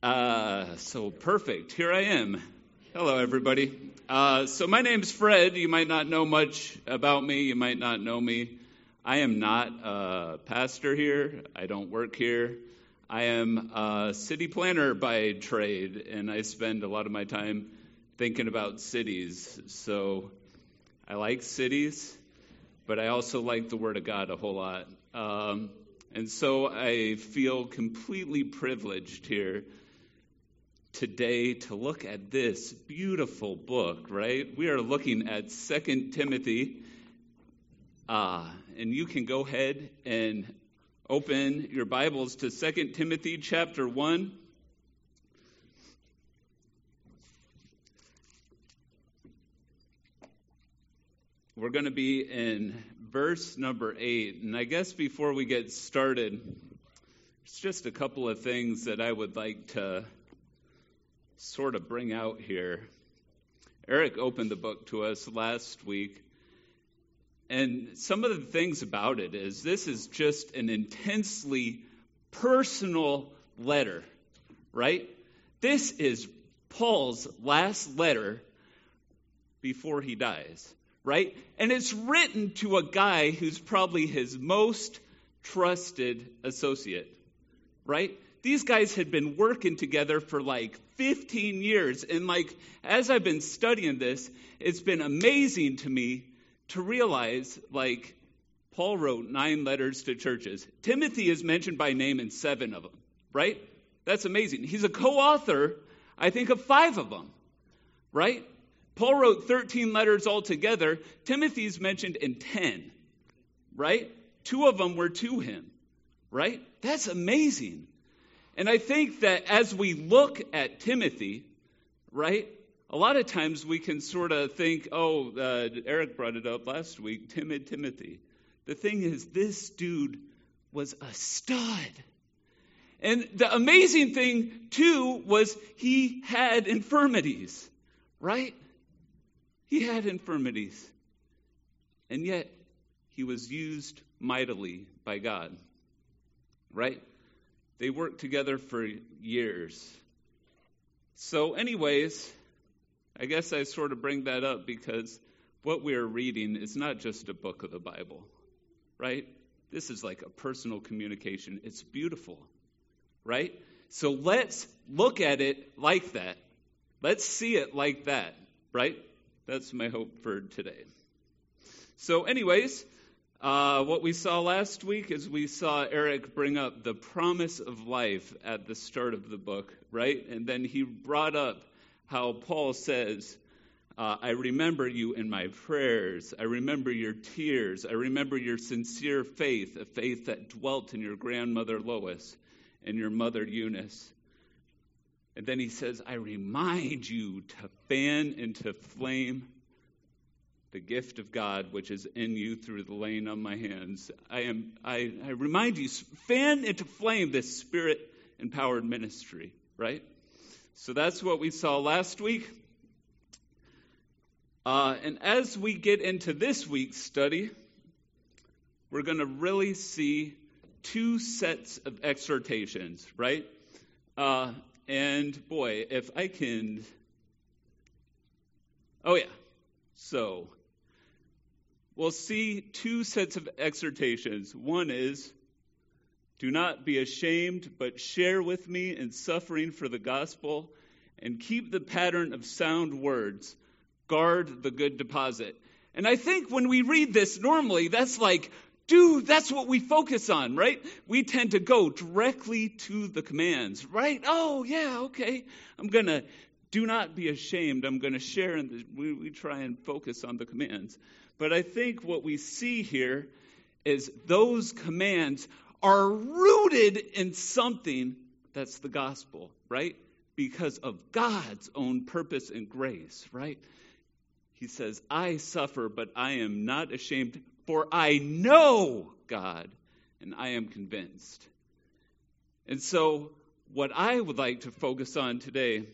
Uh, so perfect. Here I am. Hello, everybody. Uh, so my name's Fred. You might not know much about me. You might not know me. I am not a pastor here. I don't work here. I am a city planner by trade, and I spend a lot of my time thinking about cities. So I like cities, but I also like the Word of God a whole lot. Um, and so I feel completely privileged here today to look at this beautiful book, right? We are looking at Second Timothy. Uh, and you can go ahead and open your Bibles to Second Timothy chapter 1. We're going to be in verse number 8. And I guess before we get started, it's just a couple of things that I would like to sort of bring out here. Eric opened the book to us last week. And some of the things about it is this is just an intensely personal letter, right? This is Paul's last letter before he dies right? And it's written to a guy who's probably his most trusted associate, right? These guys had been working together for like 15 years. And like, as I've been studying this, it's been amazing to me to realize, like, Paul wrote nine letters to churches. Timothy is mentioned by name in seven of them, right? That's amazing. He's a co author, I think, of five of them, right? Paul wrote 13 letters altogether. Timothy's mentioned in 10, right? Two of them were to him, right? That's amazing. And I think that as we look at Timothy, right, a lot of times we can sort of think, oh, uh, Eric brought it up last week, timid Timothy. The thing is, this dude was a stud. And the amazing thing, too, was he had infirmities, right? He had infirmities, and yet he was used mightily by God. Right? They worked together for years. So, anyways, I guess I sort of bring that up because what we're reading is not just a book of the Bible, right? This is like a personal communication. It's beautiful, right? So let's look at it like that. Let's see it like that, right? That's my hope for today. So, anyways, uh, what we saw last week is we saw Eric bring up the promise of life at the start of the book, right? And then he brought up how Paul says, uh, I remember you in my prayers. I remember your tears. I remember your sincere faith, a faith that dwelt in your grandmother Lois and your mother Eunice. And then he says, I remind you to fan into flame the gift of God which is in you through the laying on my hands. I am I, I remind you, fan into flame this spirit empowered ministry, right? So that's what we saw last week. Uh, and as we get into this week's study, we're going to really see two sets of exhortations, right? Uh, and boy, if I can. Oh, yeah. So, we'll see two sets of exhortations. One is, do not be ashamed, but share with me in suffering for the gospel, and keep the pattern of sound words. Guard the good deposit. And I think when we read this normally, that's like, Dude, that's what we focus on, right? We tend to go directly to the commands, right? Oh, yeah, okay. I'm going to do not be ashamed. I'm going to share, and we, we try and focus on the commands. But I think what we see here is those commands are rooted in something that's the gospel, right? Because of God's own purpose and grace, right? He says, I suffer, but I am not ashamed for I know God and I am convinced. And so, what I would like to focus on today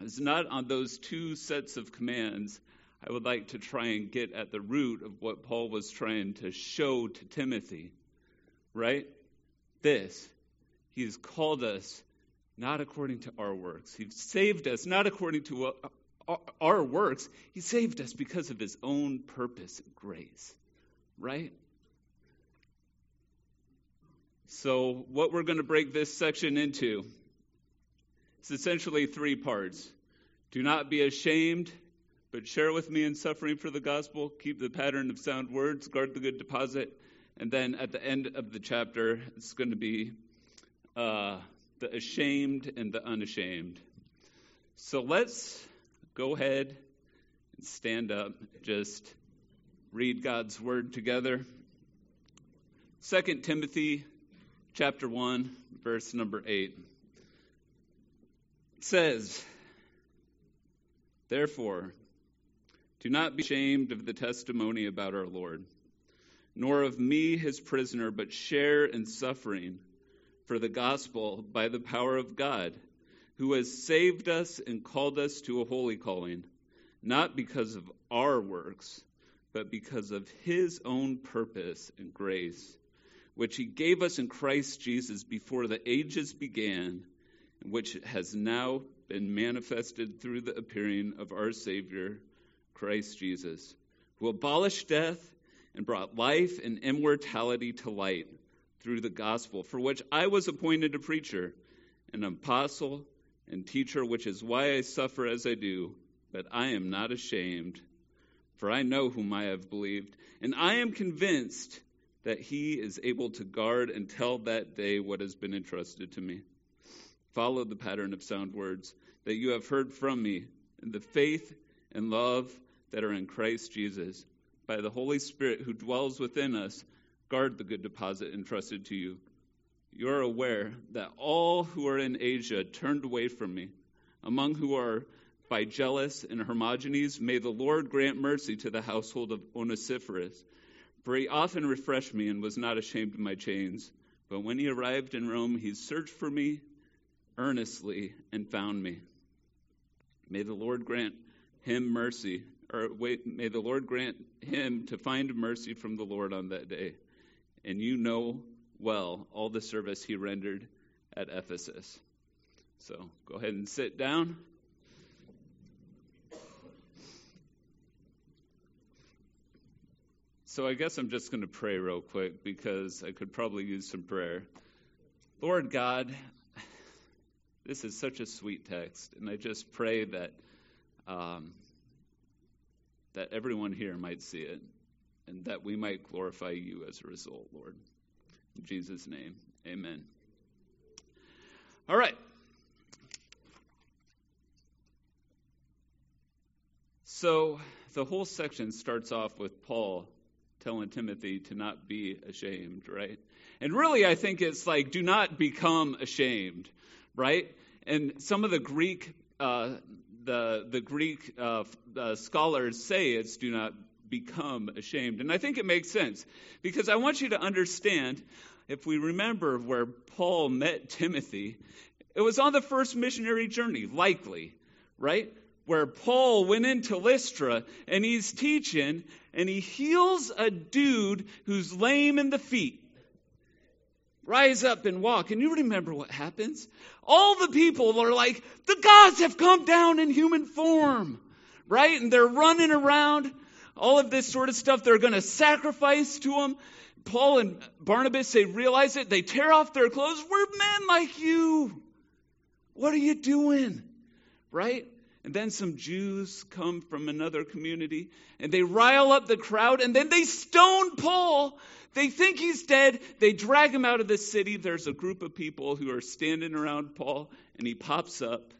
is not on those two sets of commands. I would like to try and get at the root of what Paul was trying to show to Timothy, right? This. He has called us not according to our works. He saved us not according to uh, our works. He saved us because of his own purpose and grace. Right? So, what we're going to break this section into is essentially three parts. Do not be ashamed, but share with me in suffering for the gospel. Keep the pattern of sound words, guard the good deposit. And then at the end of the chapter, it's going to be uh, the ashamed and the unashamed. So let's go ahead and stand up, just read God's word together. 2 Timothy chapter 1, verse number 8. It says, Therefore, do not be ashamed of the testimony about our Lord, nor of me, his prisoner, but share in suffering for the gospel by the power of God, who has saved us and called us to a holy calling, not because of our works, but because of his own purpose and grace which he gave us in Christ Jesus before the ages began, and which has now been manifested through the appearing of our Savior, Christ Jesus, who abolished death and brought life and immortality to light through the gospel, for which I was appointed a preacher, an apostle, and teacher, which is why I suffer as I do, but I am not ashamed, for I know whom I have believed, and I am convinced that he is able to guard until that day what has been entrusted to me. Follow the pattern of sound words that you have heard from me in the faith and love that are in Christ Jesus. By the Holy Spirit who dwells within us, guard the good deposit entrusted to you. You are aware that all who are in Asia turned away from me, among who are Phygelus and Hermogenes. May the Lord grant mercy to the household of Onesiphorus for he often refreshed me and was not ashamed of my chains. But when he arrived in Rome, he searched for me earnestly and found me. May the Lord grant him mercy, or wait, may the Lord grant him to find mercy from the Lord on that day. And you know well all the service he rendered at Ephesus. So go ahead and sit down. So I guess I'm just going to pray real quick because I could probably use some prayer. Lord God, this is such a sweet text, and I just pray that um, that everyone here might see it, and that we might glorify you as a result, Lord. In Jesus' name, Amen. All right. So the whole section starts off with Paul telling Timothy to not be ashamed, right? And really, I think it's like, do not become ashamed, right? And some of the Greek, uh, the the Greek uh, uh, scholars say it's do not become ashamed, and I think it makes sense because I want you to understand. If we remember where Paul met Timothy, it was on the first missionary journey, likely, right? where Paul went into Lystra and he's teaching and he heals a dude who's lame in the feet. Rise up and walk. And you remember what happens? All the people are like, the gods have come down in human form, right? And they're running around, all of this sort of stuff. They're going to sacrifice to them. Paul and Barnabas, they realize it. They tear off their clothes. We're men like you. What are you doing? Right? And then some Jews come from another community and they rile up the crowd and then they stone Paul. They think he's dead. They drag him out of the city. There's a group of people who are standing around Paul and he pops up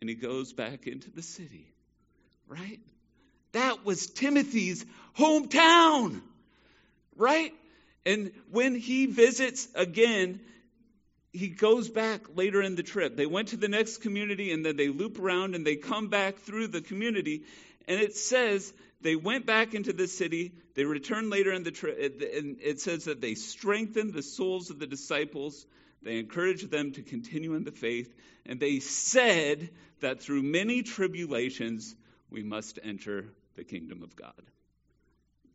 and he goes back into the city. Right? That was Timothy's hometown. Right? And when he visits again, he goes back later in the trip. They went to the next community and then they loop around and they come back through the community. And it says they went back into the city. They returned later in the trip. And it says that they strengthened the souls of the disciples. They encouraged them to continue in the faith. And they said that through many tribulations, we must enter the kingdom of God.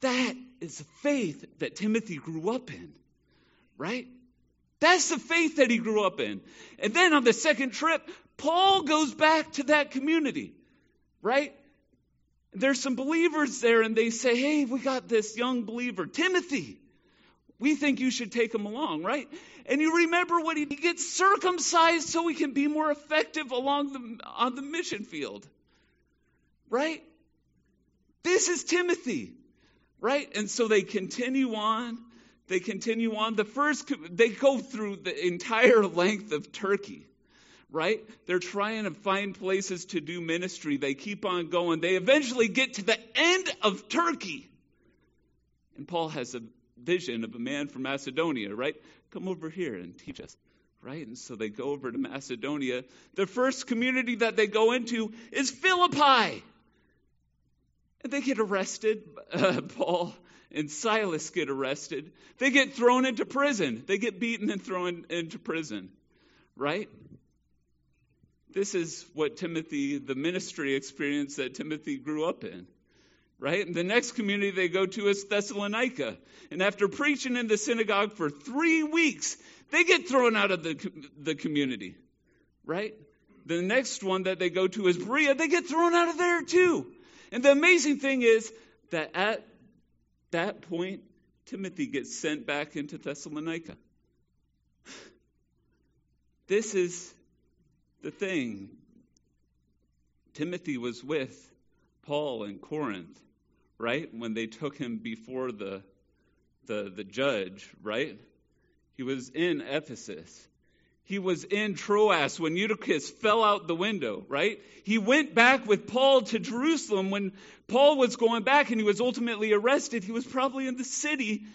That is the faith that Timothy grew up in, right? That's the faith that he grew up in. And then on the second trip, Paul goes back to that community, right? There's some believers there, and they say, Hey, we got this young believer, Timothy. We think you should take him along, right? And you remember what he, he gets circumcised so he can be more effective along the on the mission field. Right? This is Timothy. Right? And so they continue on. They continue on. The first they go through the entire length of Turkey. Right? They're trying to find places to do ministry. They keep on going. They eventually get to the end of Turkey. And Paul has a vision of a man from Macedonia, right? Come over here and teach us, right? And so they go over to Macedonia. The first community that they go into is Philippi. And they get arrested. Uh, Paul and Silas get arrested. They get thrown into prison. They get beaten and thrown into prison, right? This is what Timothy, the ministry experience that Timothy grew up in right? And the next community they go to is Thessalonica. And after preaching in the synagogue for three weeks, they get thrown out of the, the community, right? The next one that they go to is Berea. They get thrown out of there too. And the amazing thing is that at that point, Timothy gets sent back into Thessalonica. This is the thing. Timothy was with Paul in Corinth right? When they took him before the, the, the judge, right? He was in Ephesus. He was in Troas when Eutychus fell out the window, right? He went back with Paul to Jerusalem when Paul was going back and he was ultimately arrested. He was probably in the city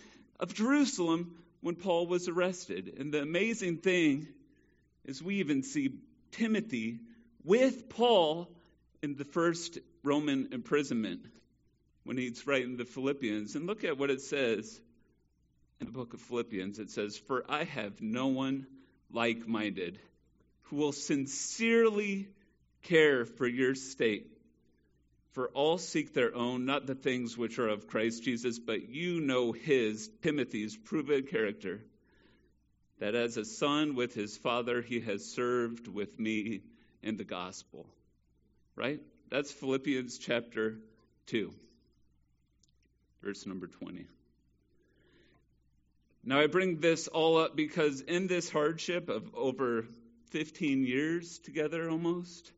of Jerusalem when Paul was arrested. And the amazing thing is we even see Timothy with Paul in the first Roman imprisonment when he's writing the Philippians. And look at what it says in the book of Philippians. It says, For I have no one like minded who will sincerely care for your state. For all seek their own, not the things which are of Christ Jesus, but you know his, Timothy's, proven character, that as a son with his father, he has served with me in the gospel. Right? That's Philippians chapter 2 verse number 20. Now, I bring this all up because in this hardship of over 15 years together almost,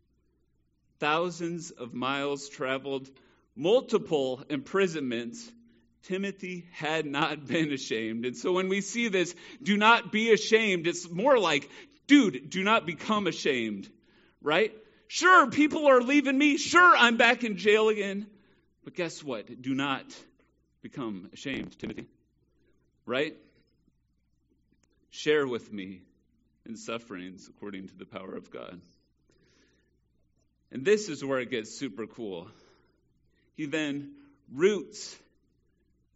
thousands of miles traveled, multiple imprisonments, Timothy had not been ashamed. And so when we see this, do not be ashamed, it's more like, dude, do not become ashamed, right? Sure, people are leaving me. Sure, I'm back in jail again. But guess what? Do not become ashamed, Timothy. Right? Share with me in sufferings according to the power of God. And this is where it gets super cool. He then roots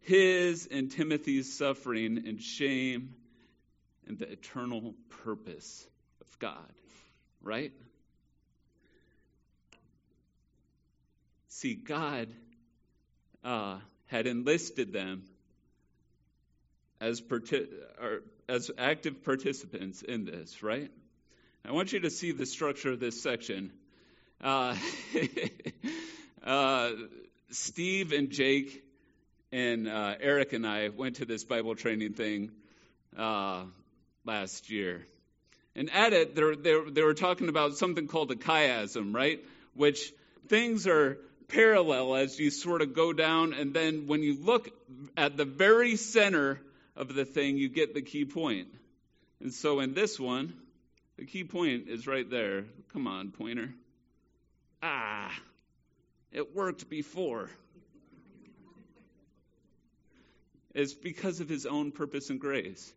his and Timothy's suffering and shame and the eternal purpose of God. Right? See, God uh, had enlisted them as, partic- as active participants in this, right? I want you to see the structure of this section. Uh, uh, Steve and Jake and uh, Eric and I went to this Bible training thing uh, last year. And at it, they they were talking about something called a chiasm, right? Which things are parallel as you sort of go down, and then when you look at the very center of the thing, you get the key point. And so in this one, the key point is right there. Come on, pointer. Ah, it worked before. It's because of his own purpose and grace.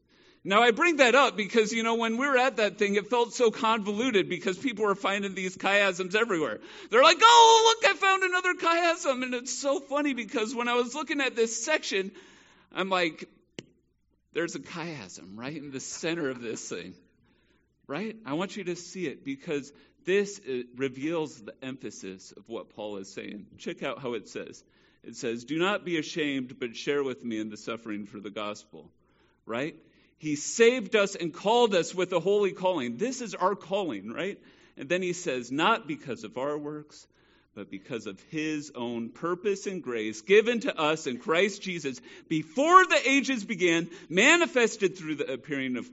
Now, I bring that up because, you know, when we were at that thing, it felt so convoluted because people were finding these chiasms everywhere. They're like, oh, look, I found another chiasm. And it's so funny because when I was looking at this section, I'm like, there's a chiasm right in the center of this thing. Right? I want you to see it because this reveals the emphasis of what Paul is saying. Check out how it says. It says, Do not be ashamed, but share with me in the suffering for the gospel. Right? He saved us and called us with a holy calling. This is our calling, right? And then he says, not because of our works, but because of his own purpose and grace given to us in Christ Jesus before the ages began, manifested through the appearing of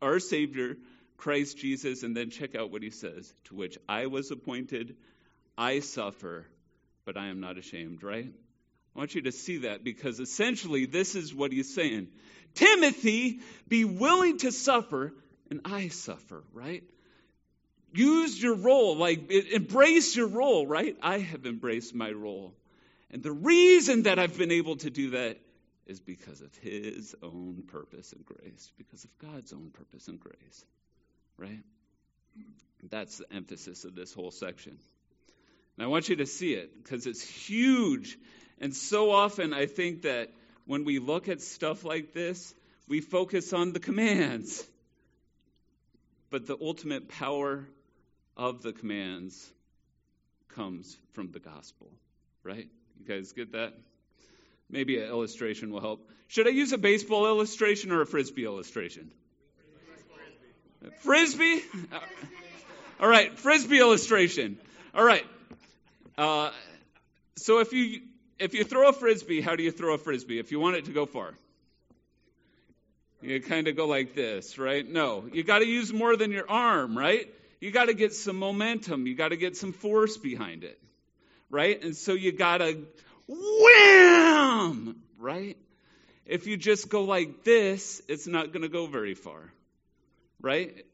our Savior, Christ Jesus. And then check out what he says to which I was appointed, I suffer, but I am not ashamed, right? I want you to see that because essentially this is what he's saying. Timothy, be willing to suffer, and I suffer, right? Use your role, like embrace your role, right? I have embraced my role. And the reason that I've been able to do that is because of his own purpose and grace, because of God's own purpose and grace, right? That's the emphasis of this whole section. And I want you to see it because it's huge. And so often I think that when we look at stuff like this, we focus on the commands. But the ultimate power of the commands comes from the gospel, right? You guys get that? Maybe an illustration will help. Should I use a baseball illustration or a frisbee illustration? Frisbee? frisbee? All right, frisbee illustration. All right. Uh, so if you if you throw a frisbee, how do you throw a frisbee? If you want it to go far, you kind of go like this, right? No, you got to use more than your arm, right? You got to get some momentum. You got to get some force behind it, right? And so you got to wham, right? If you just go like this, it's not going to go very far, right?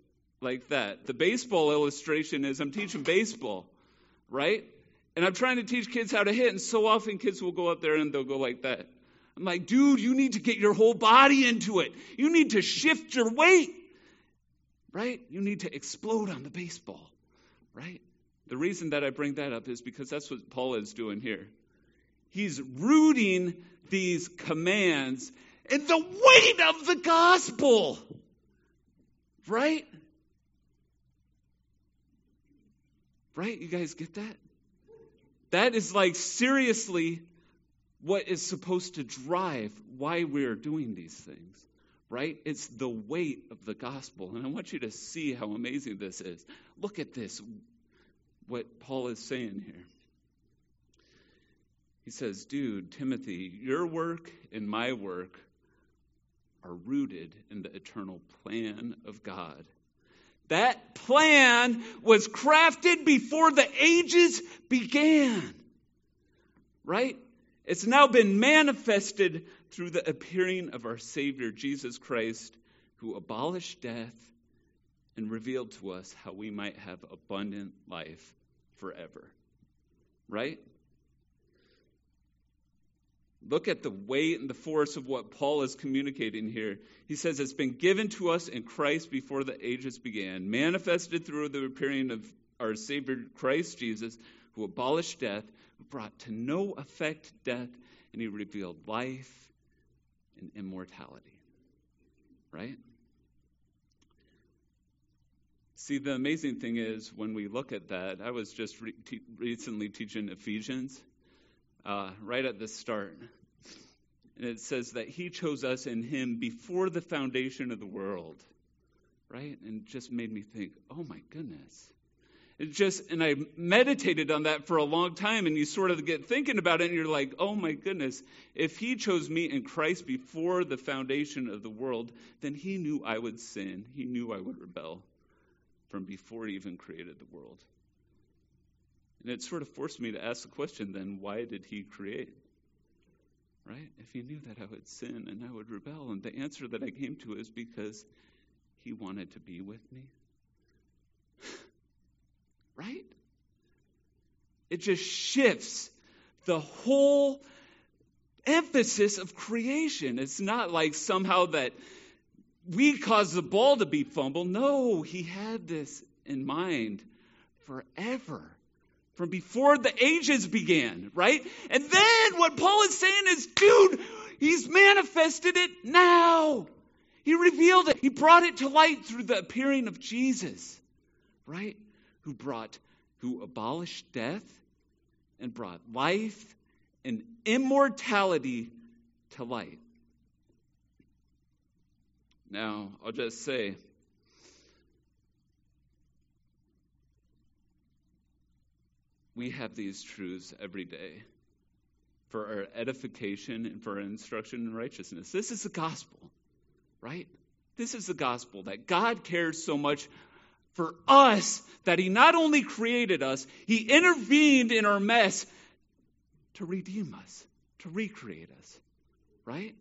Like that. The baseball illustration is I'm teaching baseball, right? And I'm trying to teach kids how to hit, and so often kids will go up there and they'll go like that. I'm like, dude, you need to get your whole body into it. You need to shift your weight, right? You need to explode on the baseball, right? The reason that I bring that up is because that's what Paul is doing here. He's rooting these commands in the weight of the gospel, right? Right? You guys get that? That is like seriously what is supposed to drive why we're doing these things, right? It's the weight of the gospel. And I want you to see how amazing this is. Look at this, what Paul is saying here. He says, Dude, Timothy, your work and my work are rooted in the eternal plan of God. That plan was crafted before the ages began. Right? It's now been manifested through the appearing of our Savior, Jesus Christ, who abolished death and revealed to us how we might have abundant life forever. Right? Look at the weight and the force of what Paul is communicating here. He says it's been given to us in Christ before the ages began, manifested through the appearing of our Savior Christ Jesus, who abolished death, who brought to no effect death, and he revealed life and immortality. Right? See, the amazing thing is when we look at that, I was just re- te- recently teaching Ephesians uh, right at the start. And it says that he chose us in him before the foundation of the world. Right? And just made me think, oh my goodness. It just, and I meditated on that for a long time, and you sort of get thinking about it, and you're like, oh my goodness, if he chose me in Christ before the foundation of the world, then he knew I would sin. He knew I would rebel from before he even created the world. And it sort of forced me to ask the question then, why did he create? Right? If he knew that I would sin and I would rebel. And the answer that I came to is because he wanted to be with me. right? It just shifts the whole emphasis of creation. It's not like somehow that we caused the ball to be fumbled. No, he had this in mind forever from before the ages began, right? And then what Paul is saying is, dude, he's manifested it now. He revealed it. He brought it to light through the appearing of Jesus, right? Who brought, who abolished death and brought life and immortality to light. Now, I'll just say, we have these truths every day for our edification and for our instruction in righteousness. This is the gospel, right? This is the gospel that God cares so much for us that He not only created us, He intervened in our mess to redeem us, to recreate us, right?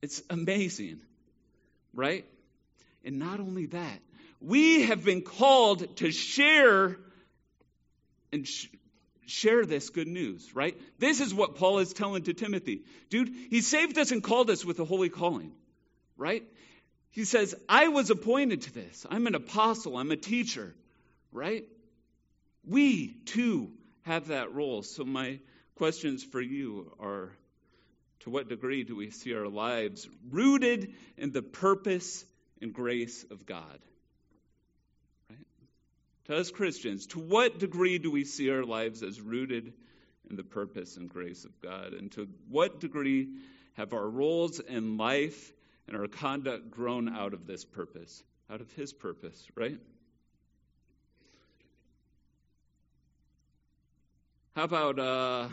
It's amazing, right? And not only that, we have been called to share and sh- share this good news, right? This is what Paul is telling to Timothy. Dude, he saved us and called us with a holy calling, right? He says, I was appointed to this. I'm an apostle, I'm a teacher, right? We too have that role. So, my questions for you are to what degree do we see our lives rooted in the purpose and grace of God? To us Christians, to what degree do we see our lives as rooted in the purpose and grace of God? And to what degree have our roles in life and our conduct grown out of this purpose, out of His purpose, right? How about uh,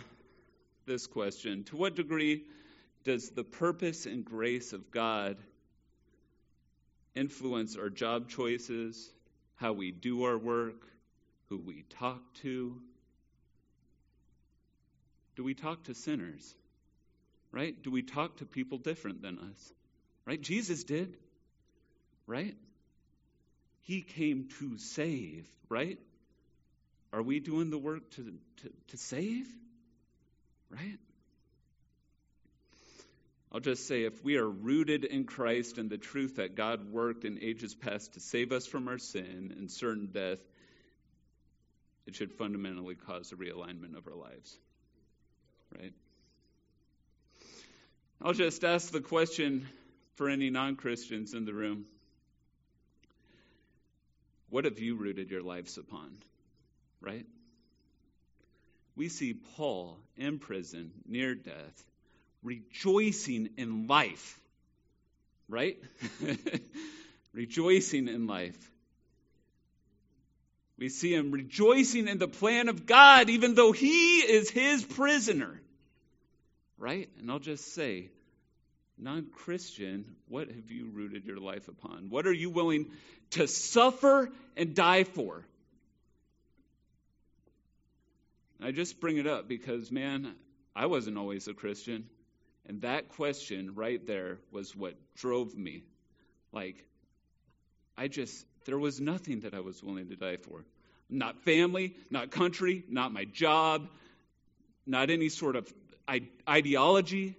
this question? To what degree does the purpose and grace of God influence our job choices, how we do our work, who we talk to? Do we talk to sinners? Right? Do we talk to people different than us? Right? Jesus did. Right? He came to save, right? Are we doing the work to, to, to save? Right? I'll just say if we are rooted in Christ and the truth that God worked in ages past to save us from our sin and certain death, it should fundamentally cause a realignment of our lives. Right? I'll just ask the question for any non Christians in the room What have you rooted your lives upon? Right? We see Paul in prison, near death, rejoicing in life. Right? rejoicing in life. We see him rejoicing in the plan of God, even though he is his prisoner. Right? And I'll just say, non Christian, what have you rooted your life upon? What are you willing to suffer and die for? I just bring it up because, man, I wasn't always a Christian. And that question right there was what drove me. Like, I just, there was nothing that I was willing to die for. Not family, not country, not my job, not any sort of ideology.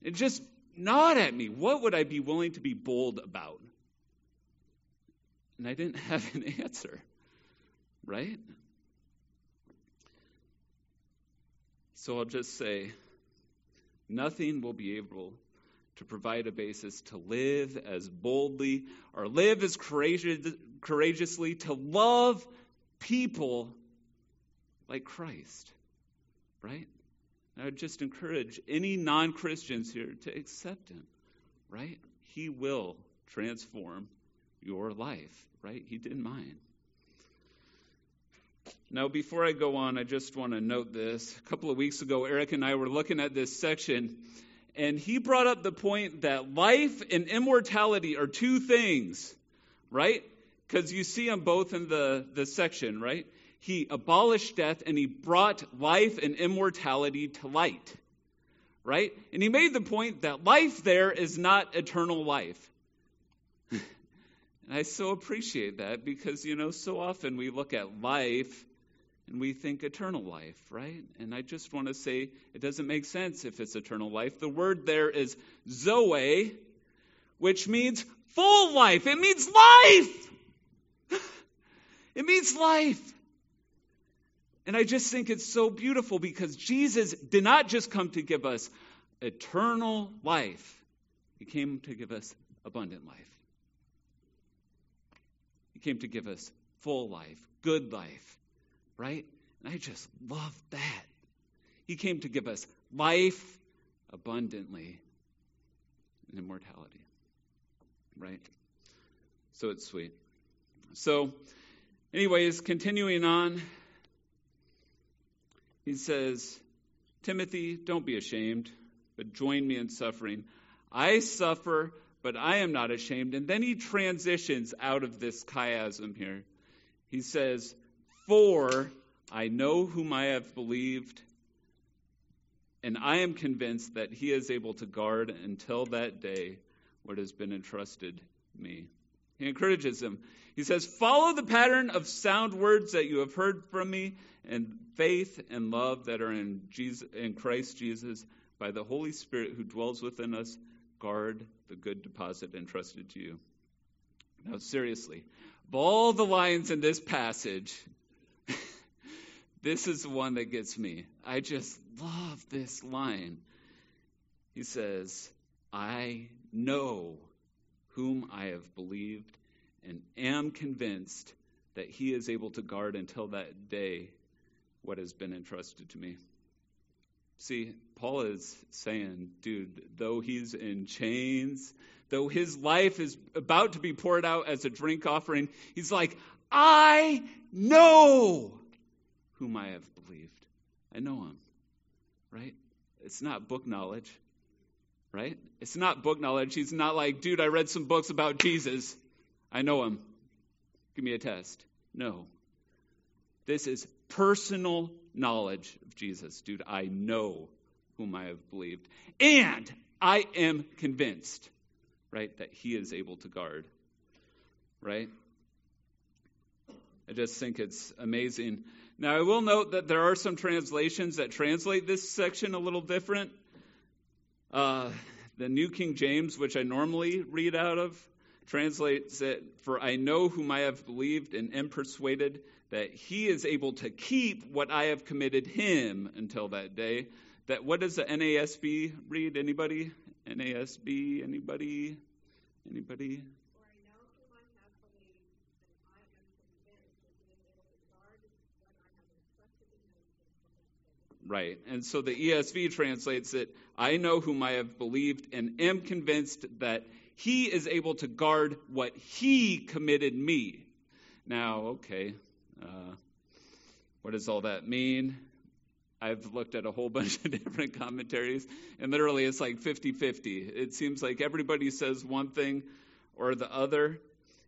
It just gnawed at me. What would I be willing to be bold about? And I didn't have an answer, right? So I'll just say nothing will be able to provide a basis to live as boldly or live as courageous, courageously, to love people like Christ, right? I would just encourage any non Christians here to accept him, right? He will transform your life, right? He did mine. Now, before I go on, I just want to note this. A couple of weeks ago, Eric and I were looking at this section, and he brought up the point that life and immortality are two things, right? Because you see them both in the, the section, right? he abolished death and he brought life and immortality to light. Right? And he made the point that life there is not eternal life. and I so appreciate that because, you know, so often we look at life and we think eternal life, right? And I just want to say it doesn't make sense if it's eternal life. The word there is zoe, which means full life. It means life. It means life. And I just think it's so beautiful because Jesus did not just come to give us eternal life, He came to give us abundant life. He came to give us full life, good life, right? And I just love that. He came to give us life abundantly and immortality. right? So it's sweet. So, anyways, continuing on, he says, Timothy, don't be ashamed, but join me in suffering. I suffer, but I am not ashamed. And then he transitions out of this chiasm here. He says, For I know whom I have believed, and I am convinced that he is able to guard until that day what has been entrusted me. He encourages them. He says, Follow the pattern of sound words that you have heard from me, and faith and love that are in, Jesus, in Christ Jesus by the Holy Spirit who dwells within us. Guard the good deposit entrusted to you. Now, seriously, of all the lines in this passage, this is the one that gets me. I just love this line. He says, I know whom I have believed and am convinced that he is able to guard until that day what has been entrusted to me. See, Paul is saying, dude, though he's in chains, though his life is about to be poured out as a drink offering, he's like, I know whom I have believed. I know him, right? It's not book knowledge, right? It's not book knowledge. He's not like, dude, I read some books about Jesus. I know him. Give me a test. No. This is personal knowledge of Jesus. Dude, I know whom I have believed. And I am convinced, right, that he is able to guard, right? I just think it's amazing. Now, I will note that there are some translations that translate this section a little different. Uh, the New King James, which I normally read out of, translates it, For I know whom I have believed and am persuaded that he is able to keep what I have committed him until that day. That what does the NASB read? Anybody? NASB? Anybody? Anybody? Right. And so the ESV translates it I know whom I have believed and am convinced that he is able to guard what he committed me. Now, okay, uh, what does all that mean? I've looked at a whole bunch of different commentaries, and literally it's like 50 50. It seems like everybody says one thing or the other.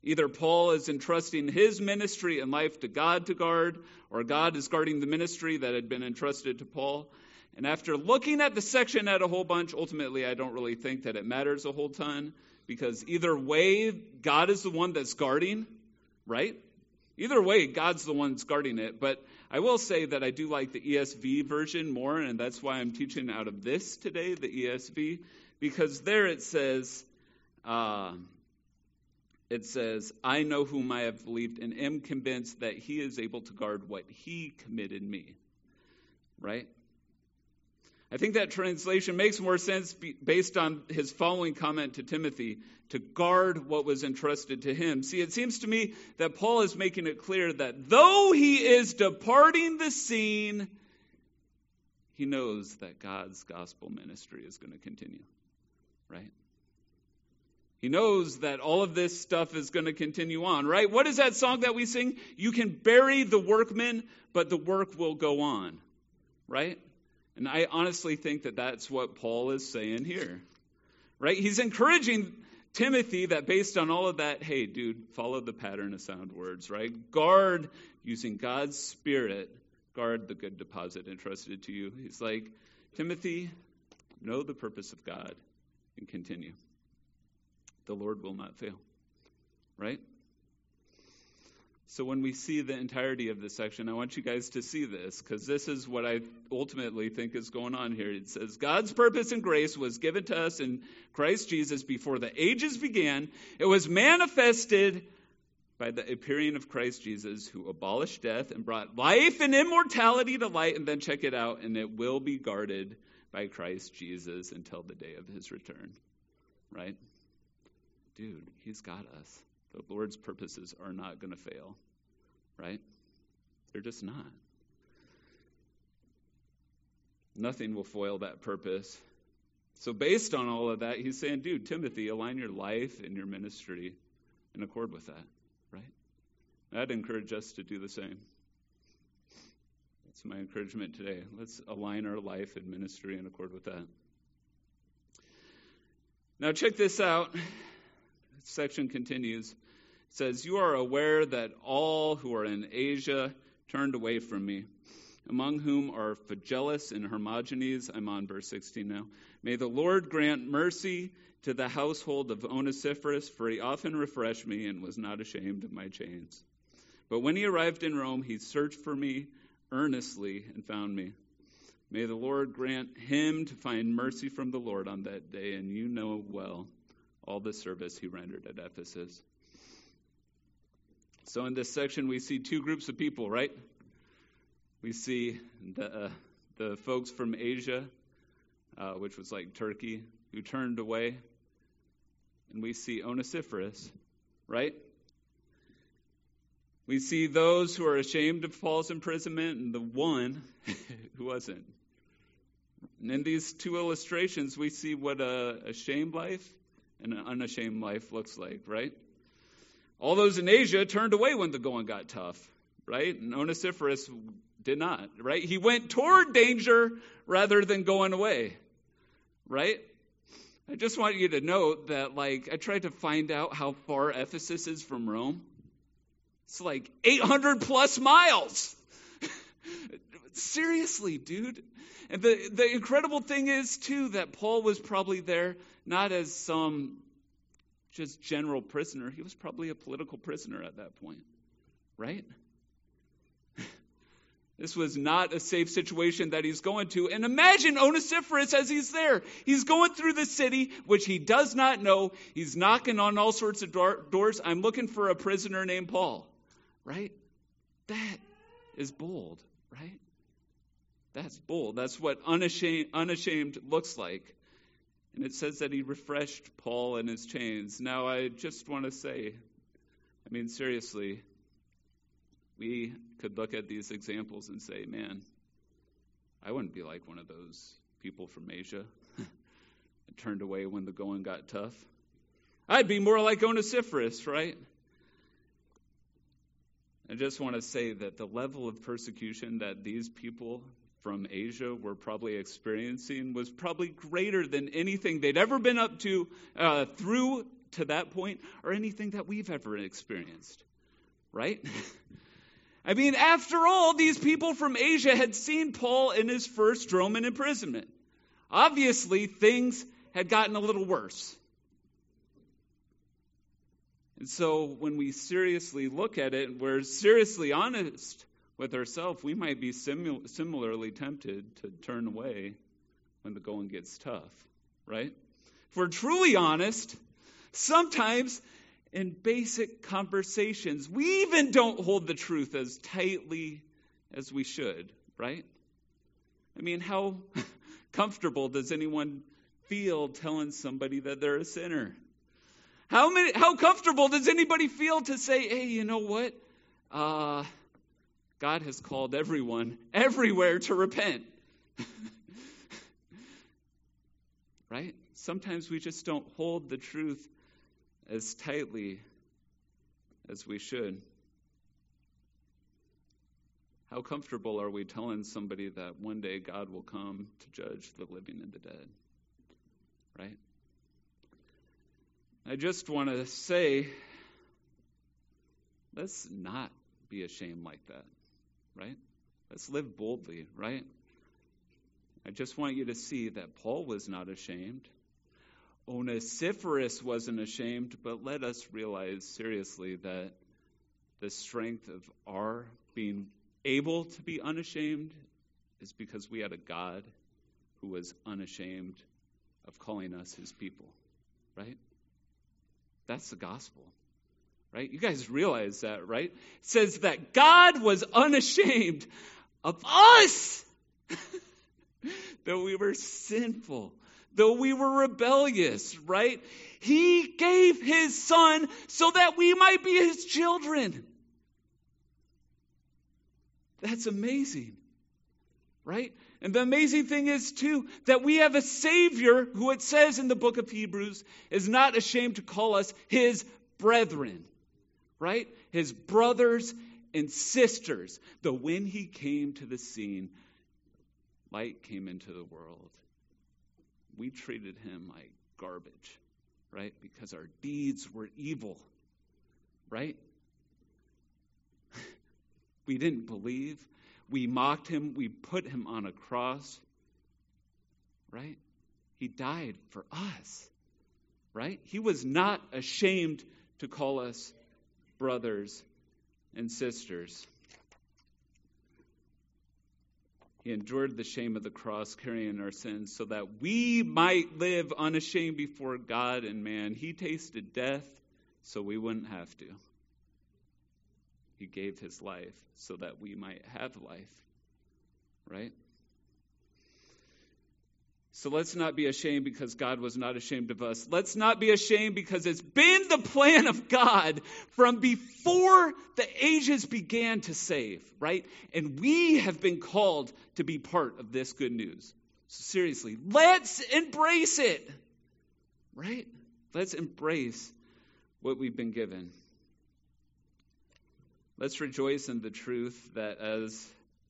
Either Paul is entrusting his ministry and life to God to guard, or God is guarding the ministry that had been entrusted to Paul. And after looking at the section at a whole bunch, ultimately I don't really think that it matters a whole ton, because either way, God is the one that's guarding, right? Either way, God's the one that's guarding it. But I will say that I do like the ESV version more, and that's why I'm teaching out of this today, the ESV, because there it says, uh, it says, I know whom I have believed and am convinced that he is able to guard what he committed me. Right? I think that translation makes more sense based on his following comment to Timothy to guard what was entrusted to him. See, it seems to me that Paul is making it clear that though he is departing the scene, he knows that God's gospel ministry is going to continue, right? He knows that all of this stuff is going to continue on, right? What is that song that we sing? You can bury the workmen, but the work will go on, right? And I honestly think that that's what Paul is saying here, right? He's encouraging Timothy that based on all of that, hey, dude, follow the pattern of sound words, right? Guard using God's Spirit, guard the good deposit entrusted to you. He's like, Timothy, know the purpose of God and continue. The Lord will not fail, right? So when we see the entirety of this section, I want you guys to see this because this is what I ultimately think is going on here. It says, God's purpose and grace was given to us in Christ Jesus before the ages began. It was manifested by the appearing of Christ Jesus, who abolished death and brought life and immortality to light. And then check it out, and it will be guarded by Christ Jesus until the day of his return. Right? Dude, he's got us. The Lord's purposes are not going to fail, right? They're just not. Nothing will foil that purpose. So, based on all of that, he's saying, dude, Timothy, align your life and your ministry in accord with that, right? I'd encourage us to do the same. That's my encouragement today. Let's align our life and ministry in accord with that. Now, check this out. Section continues. It says, You are aware that all who are in Asia turned away from me, among whom are Phygelus and Hermogenes. I'm on verse 16 now. May the Lord grant mercy to the household of Onesiphorus, for he often refreshed me and was not ashamed of my chains. But when he arrived in Rome, he searched for me earnestly and found me. May the Lord grant him to find mercy from the Lord on that day, and you know well all the service he rendered at Ephesus. So, in this section, we see two groups of people, right? We see the, uh, the folks from Asia, uh, which was like Turkey, who turned away. And we see Onesiphorus, right? We see those who are ashamed of Paul's imprisonment and the one who wasn't. And in these two illustrations, we see what a ashamed life an unashamed life looks like, right? All those in Asia turned away when the going got tough, right? And Onesiphorus did not, right? He went toward danger rather than going away, right? I just want you to note that, like, I tried to find out how far Ephesus is from Rome. It's like 800 plus miles. Seriously, dude. And the, the incredible thing is, too, that Paul was probably there not as some just general prisoner. He was probably a political prisoner at that point, right? This was not a safe situation that he's going to. And imagine Onesiphorus as he's there. He's going through the city, which he does not know. He's knocking on all sorts of doors. I'm looking for a prisoner named Paul right? That is bold, right? That's bold. That's what unashamed, unashamed looks like. And it says that he refreshed Paul in his chains. Now, I just want to say, I mean, seriously, we could look at these examples and say, man, I wouldn't be like one of those people from Asia that turned away when the going got tough. I'd be more like Onesiphorus, right? I just want to say that the level of persecution that these people from Asia were probably experiencing was probably greater than anything they'd ever been up to uh, through to that point or anything that we've ever experienced. Right? I mean, after all, these people from Asia had seen Paul in his first Roman imprisonment. Obviously, things had gotten a little worse. And so when we seriously look at it, we're seriously honest with ourselves, we might be similarly tempted to turn away when the going gets tough, right? If we're truly honest, sometimes in basic conversations, we even don't hold the truth as tightly as we should, right? I mean, how comfortable does anyone feel telling somebody that they're a sinner? How many, how comfortable does anybody feel to say, hey, you know what? Uh, God has called everyone everywhere to repent. right? Sometimes we just don't hold the truth as tightly as we should. How comfortable are we telling somebody that one day God will come to judge the living and the dead? Right? I just want to say, let's not be ashamed like that, right? Let's live boldly, right? I just want you to see that Paul was not ashamed. Onesiphorus wasn't ashamed, but let us realize seriously that the strength of our being able to be unashamed is because we had a God who was unashamed of calling us his people, right? That's the gospel. Right? You guys realize that, right? It says that God was unashamed of us. though we were sinful, though we were rebellious, right? He gave his son so that we might be his children. That's amazing, right? And the amazing thing is, too, that we have a Savior who it says in the book of Hebrews is not ashamed to call us his brethren, right? His brothers and sisters. Though when he came to the scene, light came into the world. We treated him like garbage, right? Because our deeds were evil, right? we didn't believe. We mocked him. We put him on a cross. Right? He died for us. Right? He was not ashamed to call us brothers and sisters. He endured the shame of the cross, carrying our sins, so that we might live unashamed before God and man. He tasted death so we wouldn't have to. He gave his life so that we might have life. Right? So let's not be ashamed because God was not ashamed of us. Let's not be ashamed because it's been the plan of God from before the ages began to save, right? And we have been called to be part of this good news. So seriously, let's embrace it, right? Let's embrace what we've been given. Let's rejoice in the truth that, as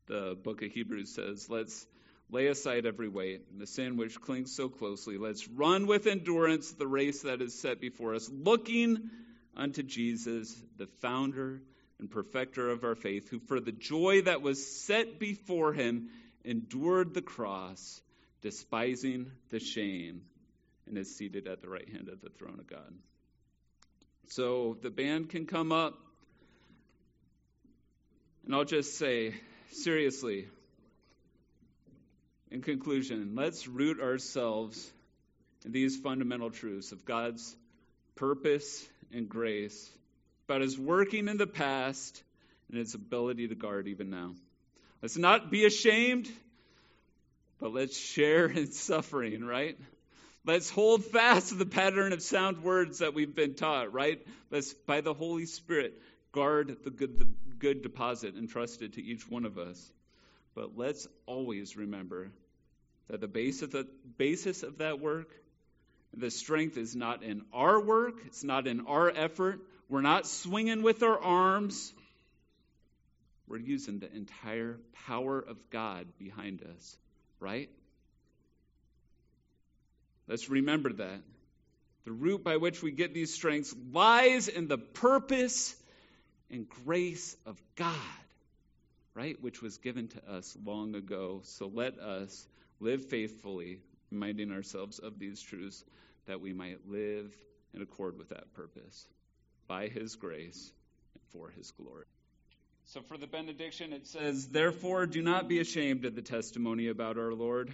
the book of Hebrews says, let's lay aside every weight and the sin which clings so closely. Let's run with endurance the race that is set before us, looking unto Jesus, the founder and perfecter of our faith, who for the joy that was set before him endured the cross, despising the shame, and is seated at the right hand of the throne of God. So the band can come up. And I'll just say, seriously, in conclusion, let's root ourselves in these fundamental truths of God's purpose and grace, about His working in the past and His ability to guard even now. Let's not be ashamed, but let's share in suffering, right? Let's hold fast to the pattern of sound words that we've been taught, right? Let's, by the Holy Spirit, guard the good, the good deposit entrusted to each one of us. But let's always remember that the base of the basis of that work, the strength is not in our work, it's not in our effort. We're not swinging with our arms. We're using the entire power of God behind us, right? Let's remember that. The root by which we get these strengths lies in the purpose and grace of God, right? Which was given to us long ago. So let us live faithfully, reminding ourselves of these truths that we might live in accord with that purpose by His grace and for His glory. So for the benediction, it says, Therefore, do not be ashamed of the testimony about our Lord,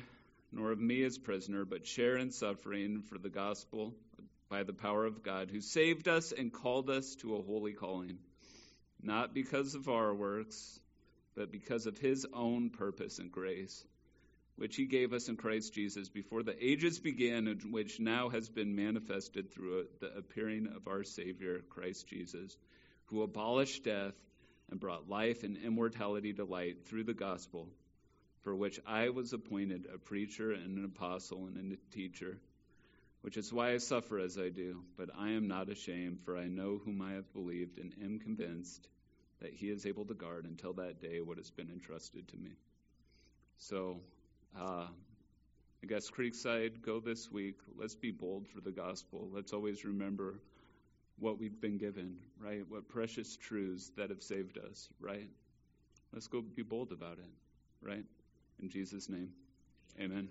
nor of me as prisoner, but share in suffering for the gospel by the power of God, who saved us and called us to a holy calling not because of our works, but because of his own purpose and grace, which he gave us in Christ Jesus before the ages began, and which now has been manifested through the appearing of our Savior, Christ Jesus, who abolished death and brought life and immortality to light through the gospel, for which I was appointed a preacher and an apostle and a teacher which is why I suffer as I do. But I am not ashamed, for I know whom I have believed and am convinced that he is able to guard until that day what has been entrusted to me. So, uh, I guess Creekside, go this week. Let's be bold for the gospel. Let's always remember what we've been given, right? What precious truths that have saved us, right? Let's go be bold about it, right? In Jesus' name, amen.